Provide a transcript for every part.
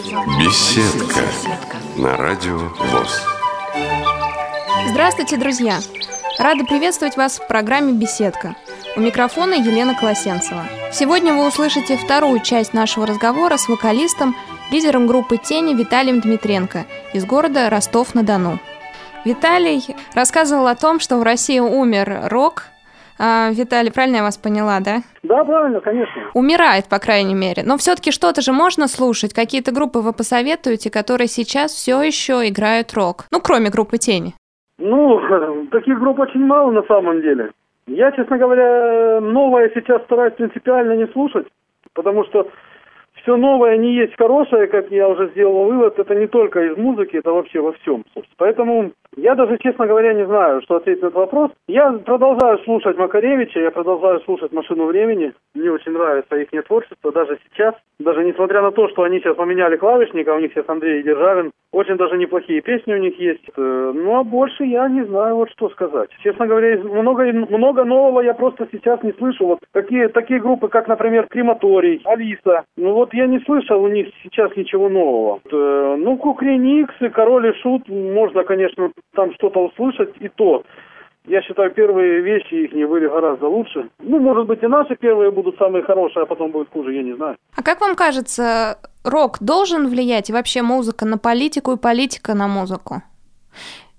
Беседка на радио ВОЗ. Здравствуйте, друзья! Рада приветствовать вас в программе «Беседка». У микрофона Елена Колосенцева. Сегодня вы услышите вторую часть нашего разговора с вокалистом, лидером группы «Тени» Виталием Дмитренко из города Ростов-на-Дону. Виталий рассказывал о том, что в России умер рок, а, Виталий, правильно я вас поняла, да? Да, правильно, конечно. Умирает, по крайней мере. Но все-таки что-то же можно слушать. Какие-то группы вы посоветуете, которые сейчас все еще играют рок? Ну, кроме группы Тени. Ну, таких групп очень мало на самом деле. Я, честно говоря, новое сейчас стараюсь принципиально не слушать, потому что все новое не есть хорошее, как я уже сделал вывод, это не только из музыки, это вообще во всем. Поэтому я даже, честно говоря, не знаю, что ответить на этот вопрос. Я продолжаю слушать Макаревича, я продолжаю слушать «Машину времени». Мне очень нравится их творчество, даже сейчас. Даже несмотря на то, что они сейчас поменяли клавишника, у них сейчас Андрей Державин. Очень даже неплохие песни у них есть. Э, ну, а больше я не знаю, вот что сказать. Честно говоря, много, много нового я просто сейчас не слышу. Вот такие, такие группы, как, например, Крематорий, Алиса. Ну, вот я не слышал у них сейчас ничего нового. Э, ну, Кукреникс и Король и Шут, можно, конечно, там что-то услышать, и то. Я считаю, первые вещи их не были гораздо лучше. Ну, может быть, и наши первые будут самые хорошие, а потом будет хуже, я не знаю. А как вам кажется, рок должен влиять, и вообще музыка на политику и политика на музыку?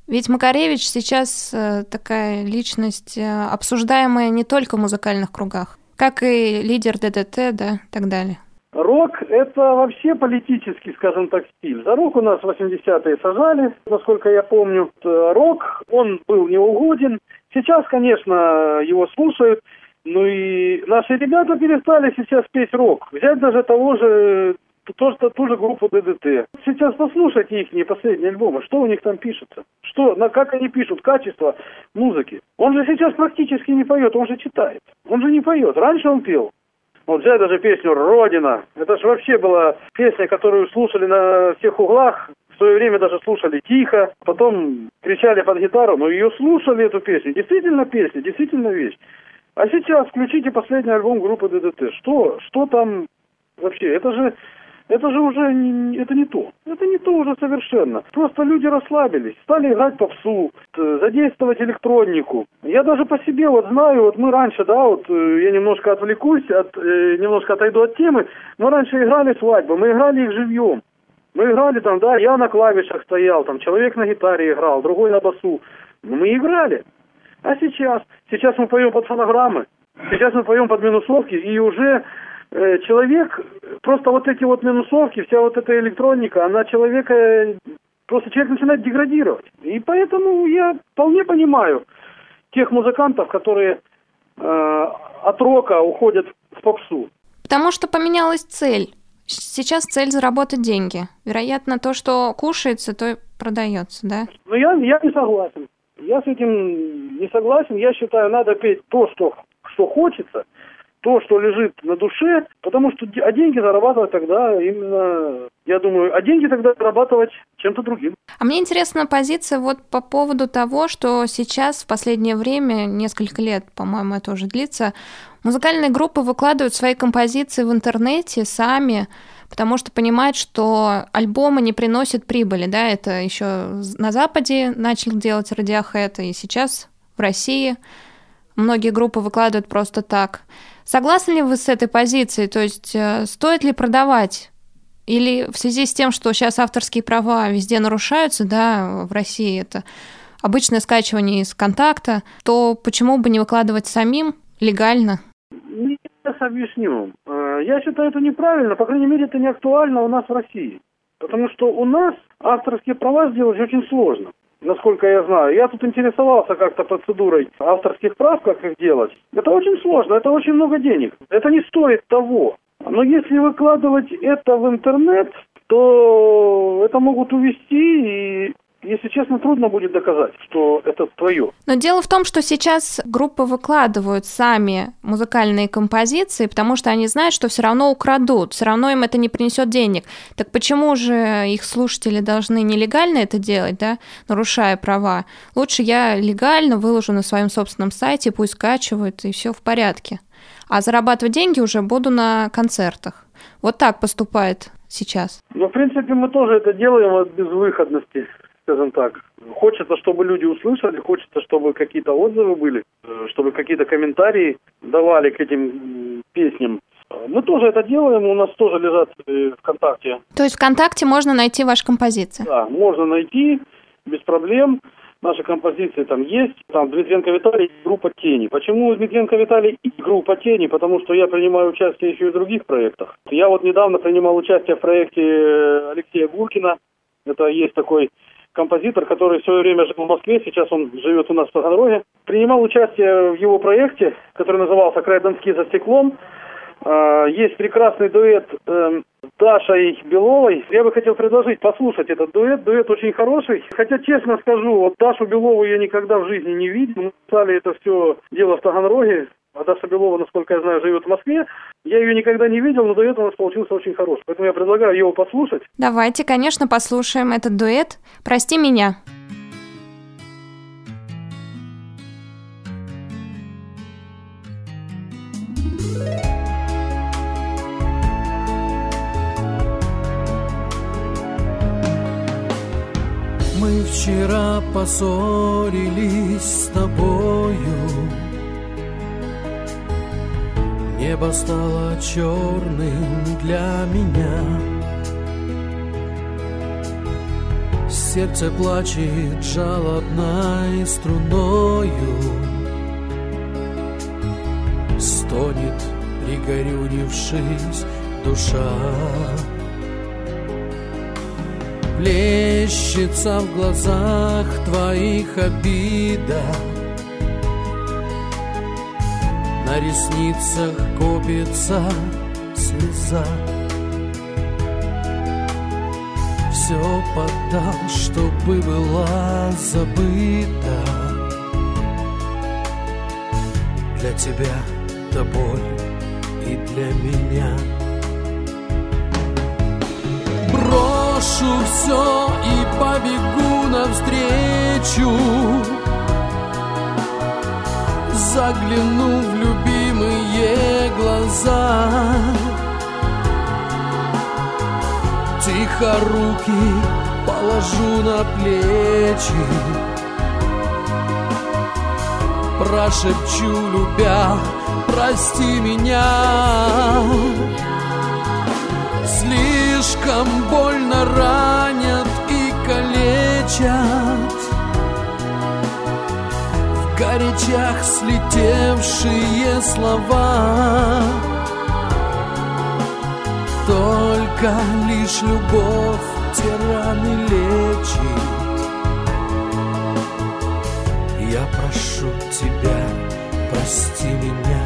Ведь Макаревич сейчас э, такая личность, э, обсуждаемая не только в музыкальных кругах, как и лидер ДДТ, да, и так далее. Рок – это вообще политический, скажем так, стиль. За рок у нас 80-е сажали, насколько я помню. Рок, он был неугоден. Сейчас, конечно, его слушают. Ну и наши ребята перестали сейчас петь рок. Взять даже того же то, что ту же группу ДДТ. Сейчас послушайте их не последние альбомы, что у них там пишется, что, на как они пишут, качество музыки. Он же сейчас практически не поет, он же читает, он же не поет. Раньше он пел. Вот взять даже песню «Родина». Это же вообще была песня, которую слушали на всех углах. В свое время даже слушали тихо, потом кричали под гитару, но ее слушали, эту песню. Действительно песня, действительно вещь. А сейчас включите последний альбом группы ДДТ. Что, что там вообще? Это же это же уже не, это не то. Это не то уже совершенно. Просто люди расслабились, стали играть попсу, задействовать электронику. Я даже по себе вот знаю, вот мы раньше, да, вот э, я немножко отвлекусь, от, э, немножко отойду от темы, мы раньше играли свадьбы, мы играли их живьем. Мы играли там, да, я на клавишах стоял, там человек на гитаре играл, другой на басу. Но мы играли. А сейчас? Сейчас мы поем под фонограммы. Сейчас мы поем под минусовки, и уже Э, человек, просто вот эти вот минусовки, вся вот эта электроника, она человека, просто человек начинает деградировать. И поэтому я вполне понимаю тех музыкантов, которые э, от рока уходят в попсу. Потому что поменялась цель. Сейчас цель заработать деньги. Вероятно, то, что кушается, то и продается, да? Ну, я, я не согласен. Я с этим не согласен. Я считаю, надо петь то, что, что хочется – то, что лежит на душе, потому что а деньги зарабатывать тогда именно, я думаю, а деньги тогда зарабатывать чем-то другим. А мне интересна позиция вот по поводу того, что сейчас в последнее время, несколько лет, по-моему, это уже длится, музыкальные группы выкладывают свои композиции в интернете сами, потому что понимают, что альбомы не приносят прибыли, да, это еще на Западе начал делать Radiohead, и сейчас в России многие группы выкладывают просто так. Согласны ли вы с этой позицией? То есть э, стоит ли продавать? Или в связи с тем, что сейчас авторские права везде нарушаются, да, в России это обычное скачивание из контакта, то почему бы не выкладывать самим легально? Сейчас объясню. Э, я считаю это неправильно, по крайней мере, это не актуально у нас в России. Потому что у нас авторские права сделать очень сложно насколько я знаю. Я тут интересовался как-то процедурой авторских прав, как их делать. Это очень сложно, это очень много денег. Это не стоит того. Но если выкладывать это в интернет, то это могут увести, и если честно, трудно будет доказать, что это твое. Но дело в том, что сейчас группы выкладывают сами музыкальные композиции, потому что они знают, что все равно украдут, все равно им это не принесет денег. Так почему же их слушатели должны нелегально это делать, да, нарушая права? Лучше я легально выложу на своем собственном сайте, пусть скачивают, и все в порядке. А зарабатывать деньги уже буду на концертах. Вот так поступает сейчас? Ну, в принципе, мы тоже это делаем от безвыходности, скажем так. Хочется, чтобы люди услышали, хочется, чтобы какие-то отзывы были, э, чтобы какие-то комментарии давали к этим песням. Мы тоже это делаем, у нас тоже лежат э, ВКонтакте. То есть ВКонтакте можно найти ваши композиции? Да, можно найти без проблем. Наши композиции там есть. Там Дмитренко Виталий группа «Тени». Почему Дмитренко Виталий и группа «Тени»? Потому что я принимаю участие еще и в других проектах. Я вот недавно принимал участие в проекте э, Алексея Гуркина. Это есть такой композитор, который в свое время жил в Москве, сейчас он живет у нас в Таганроге. Принимал участие в его проекте, который назывался «Край Донский за стеклом». А, есть прекрасный дуэт э, Дашей Беловой. Я бы хотел предложить послушать этот дуэт. Дуэт очень хороший. Хотя, честно скажу, вот Дашу Белову я никогда в жизни не видел. Мы писали это все дело в Таганроге. А Даша Белова, насколько я знаю, живет в Москве. Я ее никогда не видел, но дуэт у нас получился очень хороший. Поэтому я предлагаю его послушать. Давайте, конечно, послушаем этот дуэт. «Прости меня». Мы вчера поссорились с тобою Небо стало черным для меня. Сердце плачет жалобной струною. Стонет, пригорюнившись, душа. Плещется в глазах твоих обида На ресницах копится слеза. Все подал, чтобы была забыта. Для тебя та боль и для меня. Брошу все и побегу навстречу Загляну в любимые глаза. Тихо руки положу на плечи. Прошепчу, любя, прости меня. Слишком больно ранят и калечат горячах слетевшие слова. Только лишь любовь те раны лечит. Я прошу тебя, прости меня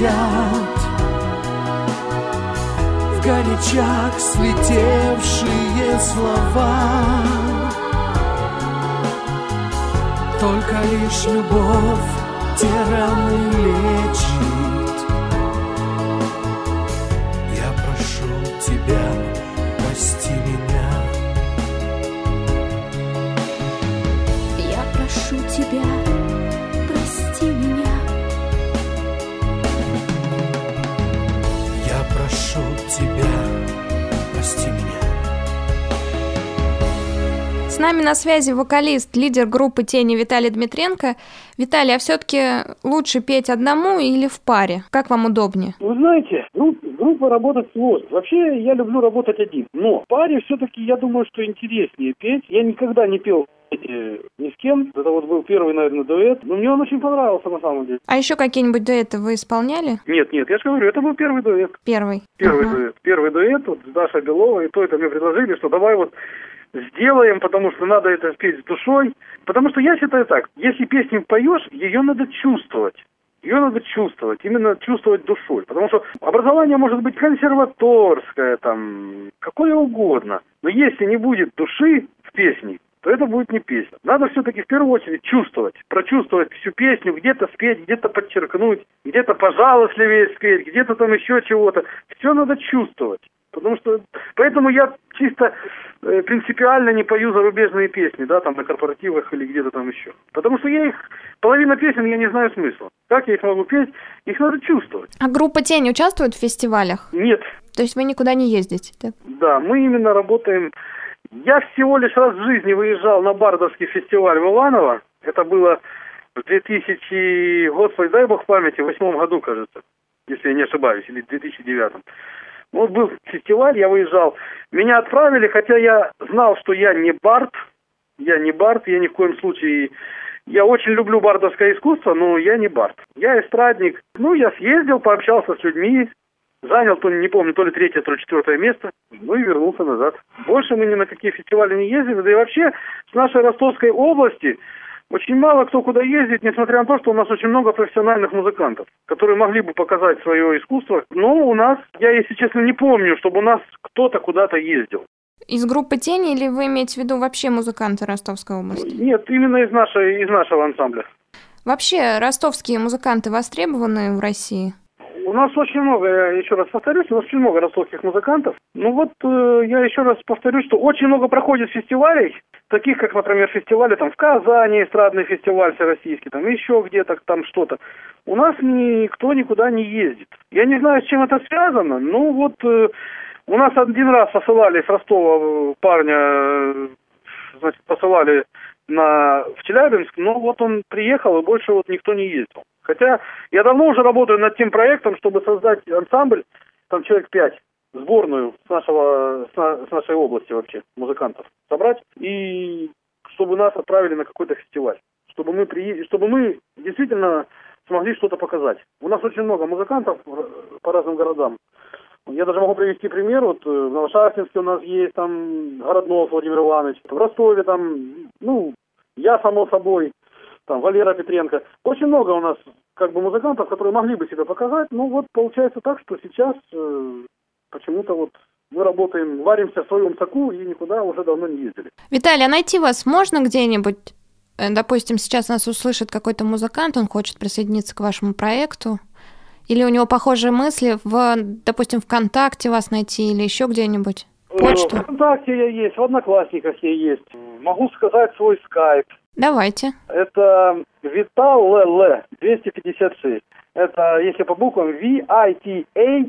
и калечат очах слетевшие слова. Только лишь любовь те раны лечит нами на связи вокалист, лидер группы «Тени» Виталий Дмитренко. Виталий, а все-таки лучше петь одному или в паре? Как вам удобнее? Вы знаете, групп, группа работать сложно. Вообще, я люблю работать один. Но в паре все-таки, я думаю, что интереснее петь. Я никогда не пел эти, ни с кем. Это вот был первый, наверное, дуэт. Но мне он очень понравился на самом деле. А еще какие-нибудь дуэты вы исполняли? Нет, нет, я же говорю, это был первый дуэт. Первый. Первый Ага. дуэт. Первый дуэт вот с Дашей Беловой. И то это мне предложили, что давай вот сделаем, потому что надо это спеть с душой. Потому что я считаю так, если песню поешь, ее надо чувствовать. Ее надо чувствовать, именно чувствовать душой. Потому что образование может быть консерваторское, там, какое угодно. Но если не будет души в песне, то это будет не песня. Надо все-таки в первую очередь чувствовать, прочувствовать всю песню, где-то спеть, где-то подчеркнуть, где-то пожалостливее спеть, где-то там еще чего-то. Все надо чувствовать. Потому что, поэтому я чисто э, принципиально не пою зарубежные песни, да, там на корпоративах или где-то там еще. Потому что я их, половина песен я не знаю смысла. Как я их могу петь? Их надо чувствовать. А группа «Тень» участвует в фестивалях? Нет, То есть вы никуда не ездите? так? да, мы именно работаем... Я всего лишь раз в жизни выезжал на Бардовский фестиваль в Иваново. Это было в 2000, господи, дай бог памяти, в восьмом году, кажется, если я не ошибаюсь, или в 2009. Вот был фестиваль, я выезжал. Меня отправили, хотя я знал, что я не бард, я не бард, я ни в коем случае... Я очень люблю бардовское искусство, но я не бард. Я эстрадник. Ну, я съездил, пообщался с людьми, занял, то, не помню, то ли третье, то ли четвертое место, ну и вернулся назад. Больше мы ни на какие фестивали не ездили, да и вообще с нашей Ростовской области очень мало кто куда ездит, несмотря на то, что у нас очень много профессиональных музыкантов, которые могли бы показать свое искусство. Но у нас, я, если честно, не помню, чтобы у нас кто-то куда-то ездил. Из группы «Тени» или вы имеете в виду вообще музыканты Ростовской области? Нет, именно из, нашей, из нашего ансамбля. Вообще, ростовские музыканты востребованы в России? У нас очень много, я еще раз повторюсь, у нас очень много ростовских музыкантов. Ну вот э, я еще раз повторюсь, что очень много проходит фестивалей, таких как, например, фестивали там в Казани, эстрадный фестиваль всероссийский, там еще где-то там что-то. У нас никто никуда не ездит. Я не знаю, с чем это связано, но вот э, у нас один раз посылали с Ростова э, парня, э, значит, посылали на, в Челябинск, но вот он приехал, и больше вот никто не ездил. Хотя я давно уже работаю над тем проектом, чтобы создать ансамбль, там человек пять, сборную с, нашего, с, на- с нашей области вообще, музыкантов, собрать, и чтобы нас отправили на какой-то фестиваль. Чтобы мы, при... чтобы мы действительно смогли что-то показать. У нас очень много музыкантов по разным городам. Я даже могу привести пример. Вот э, в Новошахтинске у нас есть там Городнов Владимир Иванович, в Ростове там, ну, я, само собой, там, Валера Петренко. Очень много у нас как бы музыкантов, которые могли бы себя показать. Ну вот получается так, что сейчас э, почему-то вот мы работаем, варимся в своем соку и никуда уже давно не ездили. Виталий, а найти вас можно где-нибудь? Э, Допустим, сейчас нас услышит какой-то музыкант, он хочет присоединиться к вашему проекту. Или у него похожие мысли в, допустим, ВКонтакте вас найти или еще где-нибь? Почту? Э, ВКонтакте я есть, в Одноклассниках я есть. Могу сказать свой скайп. Давайте. Это Витал ЛЛ 256. Это, если по буквам, V-I-T-A-L-L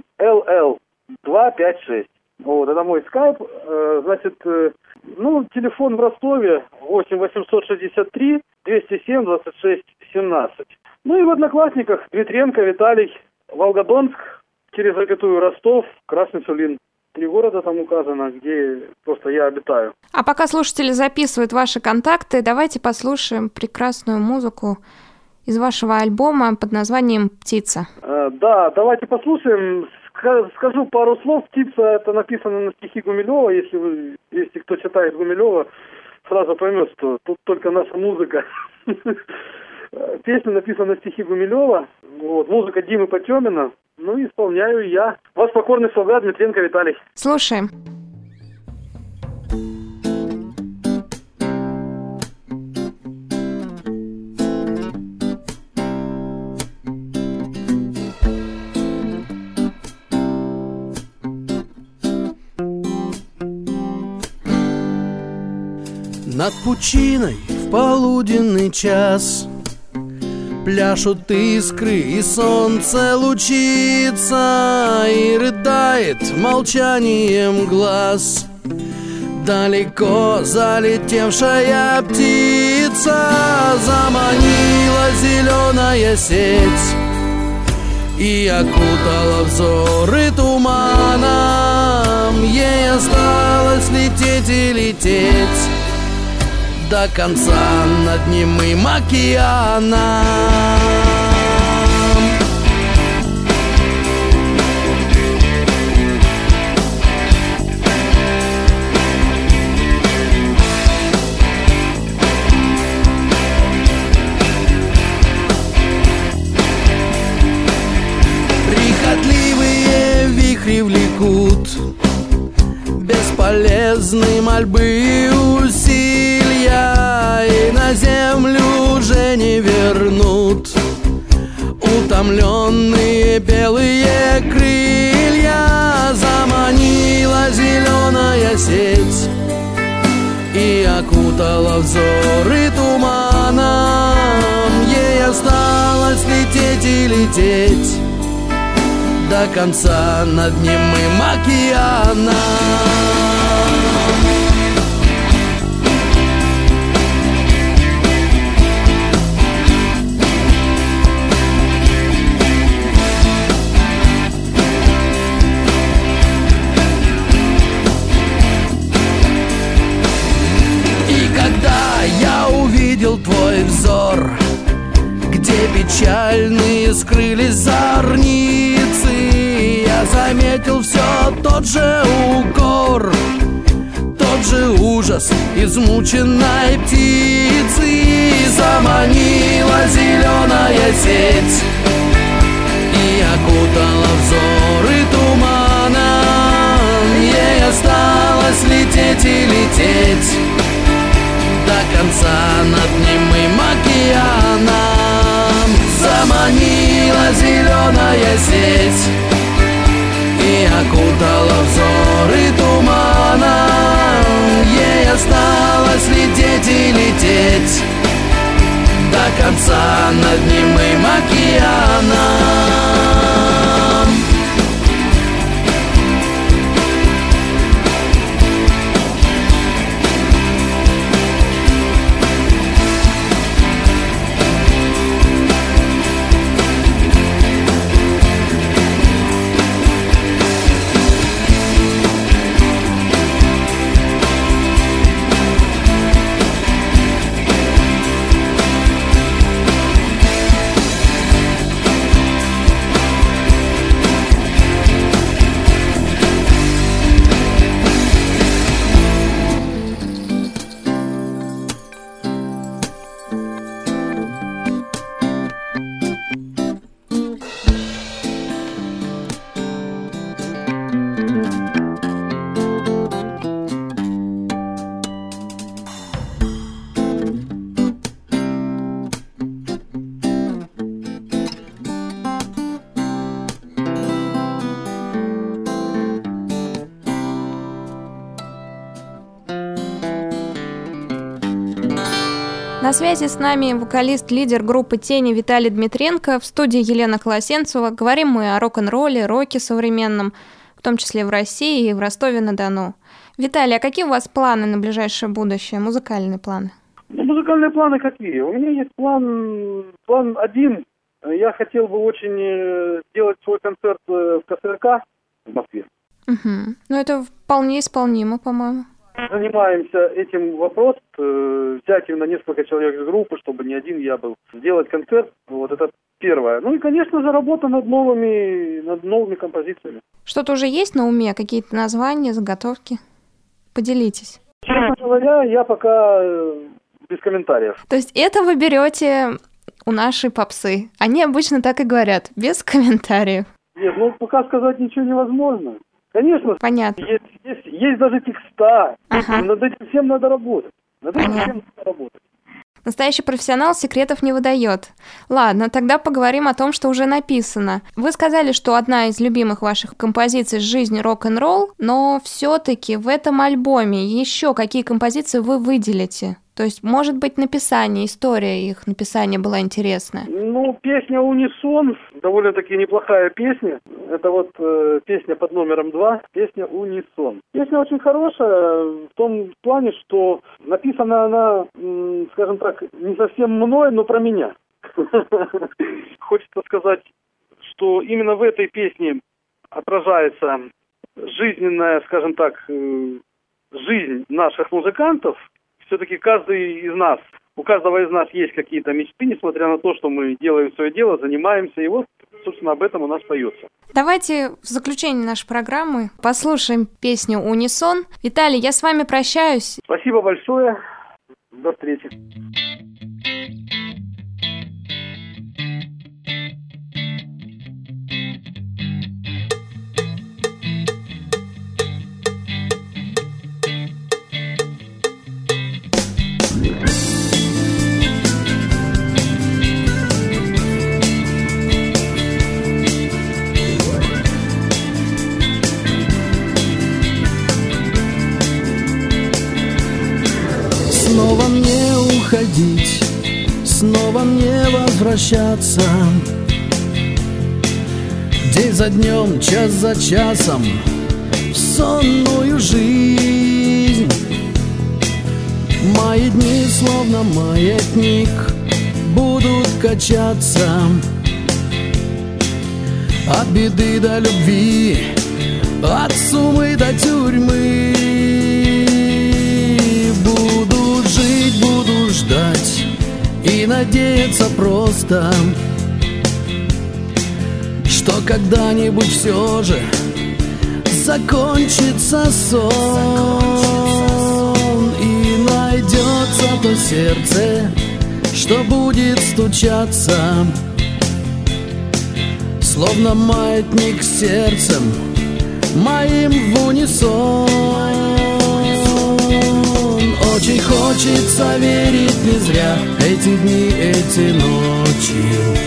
256. Вот, это мой скайп. Э, Значит, э, ну, телефон в Ростове 8 863 207 26 17. Ну и в Одноклассниках Дмитренко Виталий, Волгодонск, через запятую Ростов, Красный Сулин. Три города там указано, где просто я обитаю. А пока слушатели записывают ваши контакты, давайте послушаем прекрасную музыку из вашего альбома под названием «Птица». Э, Да, давайте послушаем. Ска- Скажу пару слов. «Птица» — это написано на стихи Гумилева. Если, вы, если кто читает Гумилева, сразу поймет, что тут только наша музыка. Песня написана на стихи Гумилева. Вот, музыка Димы Потемина. Ну, исполняю я. Вас покорный слуга Дмитренко Виталий. Слушаем. Над пучиной в полуденный час Пляшут искры, и солнце лучится И рыдает молчанием глаз. Далеко залетевшая птица Заманила зеленая сеть И окутала взоры туманом. Ей осталось лететь и лететь до конца над немым океаном Прихотливые вихри влекут Бесполезны мольбы усилия И на землю уже не вернут. Утомленные белые крылья Заманила зеленая сеть И окутала взоры туманом. Ей осталось лететь и лететь до конца над немым океаном печальные скрылись зорницы. Я заметил все тот же укор Тот же ужас измученной птицы. Заманила конца над немым океаном На связи с нами вокалист-лидер группы «Тени» Виталий Дмитренко. В студии Елена Колосенцева. Говорим мы о рок-н-ролле, роке современном, в том числе в России и в Ростове-на-Дону. Виталий, а какие у вас планы на ближайшее будущее, музыкальные планы? Ну, музыкальные планы какие? У меня есть план, план один. Я хотел бы очень э, сделать свой концерт э, в КСРК в Москве. Угу. Ну, это вполне исполнимо, по-моему. Занимаемся этим вопрос, э, взять именно несколько человек из группы, чтобы не один я был, сделать концерт, вот это первое. Ну и, конечно же, работа над новыми, над новыми композициями. Что-то уже есть на уме, какие-то названия, заготовки? Поделитесь. Честно говоря, я пока э, без комментариев. То есть это вы берете у нашей попсы. Они обычно так и говорят, без комментариев. Нет, ну пока сказать ничего невозможно. Конечно, Понятно. есть, есть, есть даже текста. Ага. Над этим всем надо работать. Над этим Понятно. всем надо работать. Настоящий профессионал секретов не выдает. Ладно, тогда поговорим о том, что уже написано. Вы сказали, что одна из любимых ваших композиций «Жизнь рок-н-ролл», но все-таки в этом альбоме еще какие композиции вы выделите? То есть, может быть, написание, история их написания была интересная. Ну, песня «Унисон» довольно-таки неплохая песня. Это вот э, песня под номером два, песня «Унисон». Песня очень хорошая в том плане, что написана она, скажем так, не совсем мной, но про меня. Хочется сказать, что именно в этой песне отражается жизненная, скажем так, э, жизнь наших музыкантов. Все-таки каждый из нас, у каждого из нас есть какие-то мечты, несмотря на то, что мы делаем свое дело, занимаемся, и вот, собственно, об этом у нас поется. Давайте в заключение нашей программы послушаем песню «Унисон». Виталий, я с вами прощаюсь. Спасибо большое. До встречи. Снова мне уходить, снова мне возвращаться. День за днем, час за часом В сонную жизнь. Мои дни словно маятник Будут качаться. От беды до любви От сумы до тюрьмы ждать И надеяться просто Что когда-нибудь все же Закончится сон. И найдется то сердце Что будет стучаться Словно маятник сердцем Моим в унисон Очень хочется верить не зря Эти дни, эти ночи.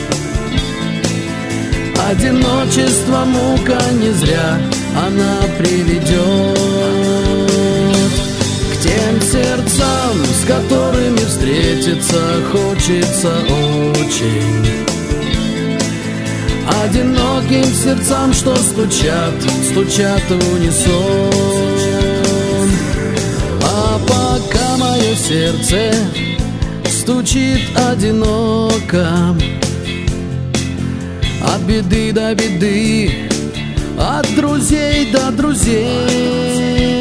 Одиночество, мука не зря Она приведет К тем сердцам, с которыми встретиться Хочется очень. Одиноким сердцам, что стучат, стучат в унисон. А сердце стучит одиноко. От беды до беды, от друзей до друзей.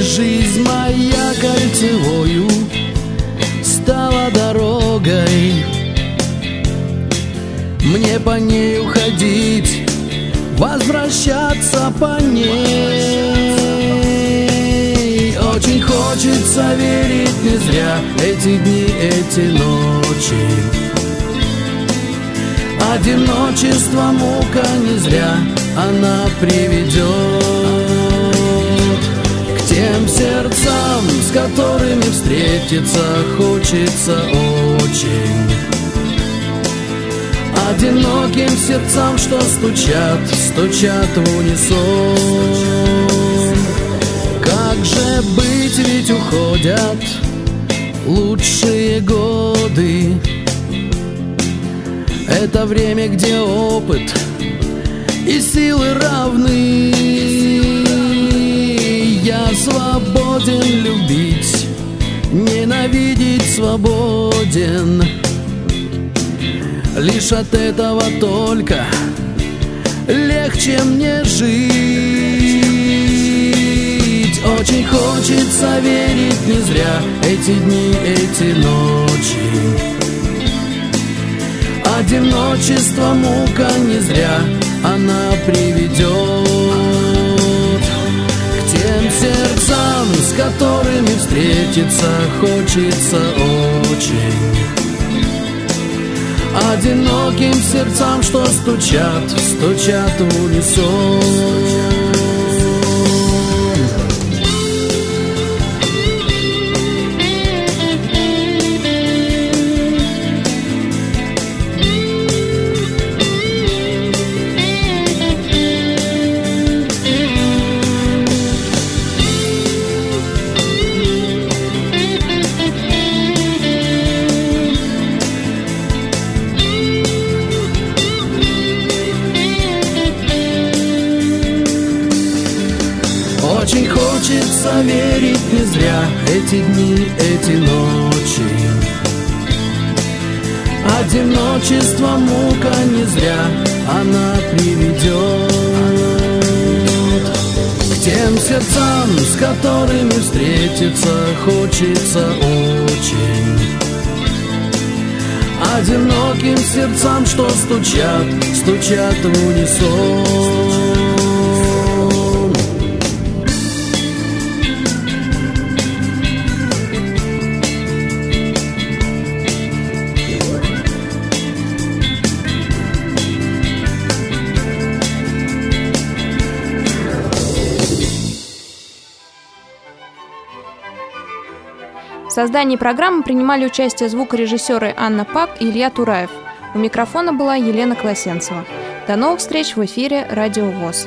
Жизнь моя кольцевою стала дорогой. Мне по ней уходить, возвращаться по ней хочется верить не зря. Эти дни, эти ночи. Одиночество, мука не зря. Она приведет К тем сердцам, с которыми встретиться Хочется очень. Одиноким сердцам, что стучат, стучат в унисон. Как же быть, ведь уходят лучшие годы. Это время, где опыт и силы равны. Я свободен любить, ненавидеть свободен. Лишь от этого только легче мне жить Очень хочется верить не зря. Эти дни, эти ночи. Одиночество, мука не зря. Она приведет К тем сердцам, с которыми встретиться Хочется очень. Одиноким сердцам, что стучат, стучат в унисон сердцам, с которыми встретиться Хочется очень. Одиноким сердцам, что стучат, стучат в унисон создании программы принимали участие звукорежиссеры Анна Пак и Илья Тураев. У микрофона была Елена Колосенцева. До новых встреч в эфире «Радио ВОЗ».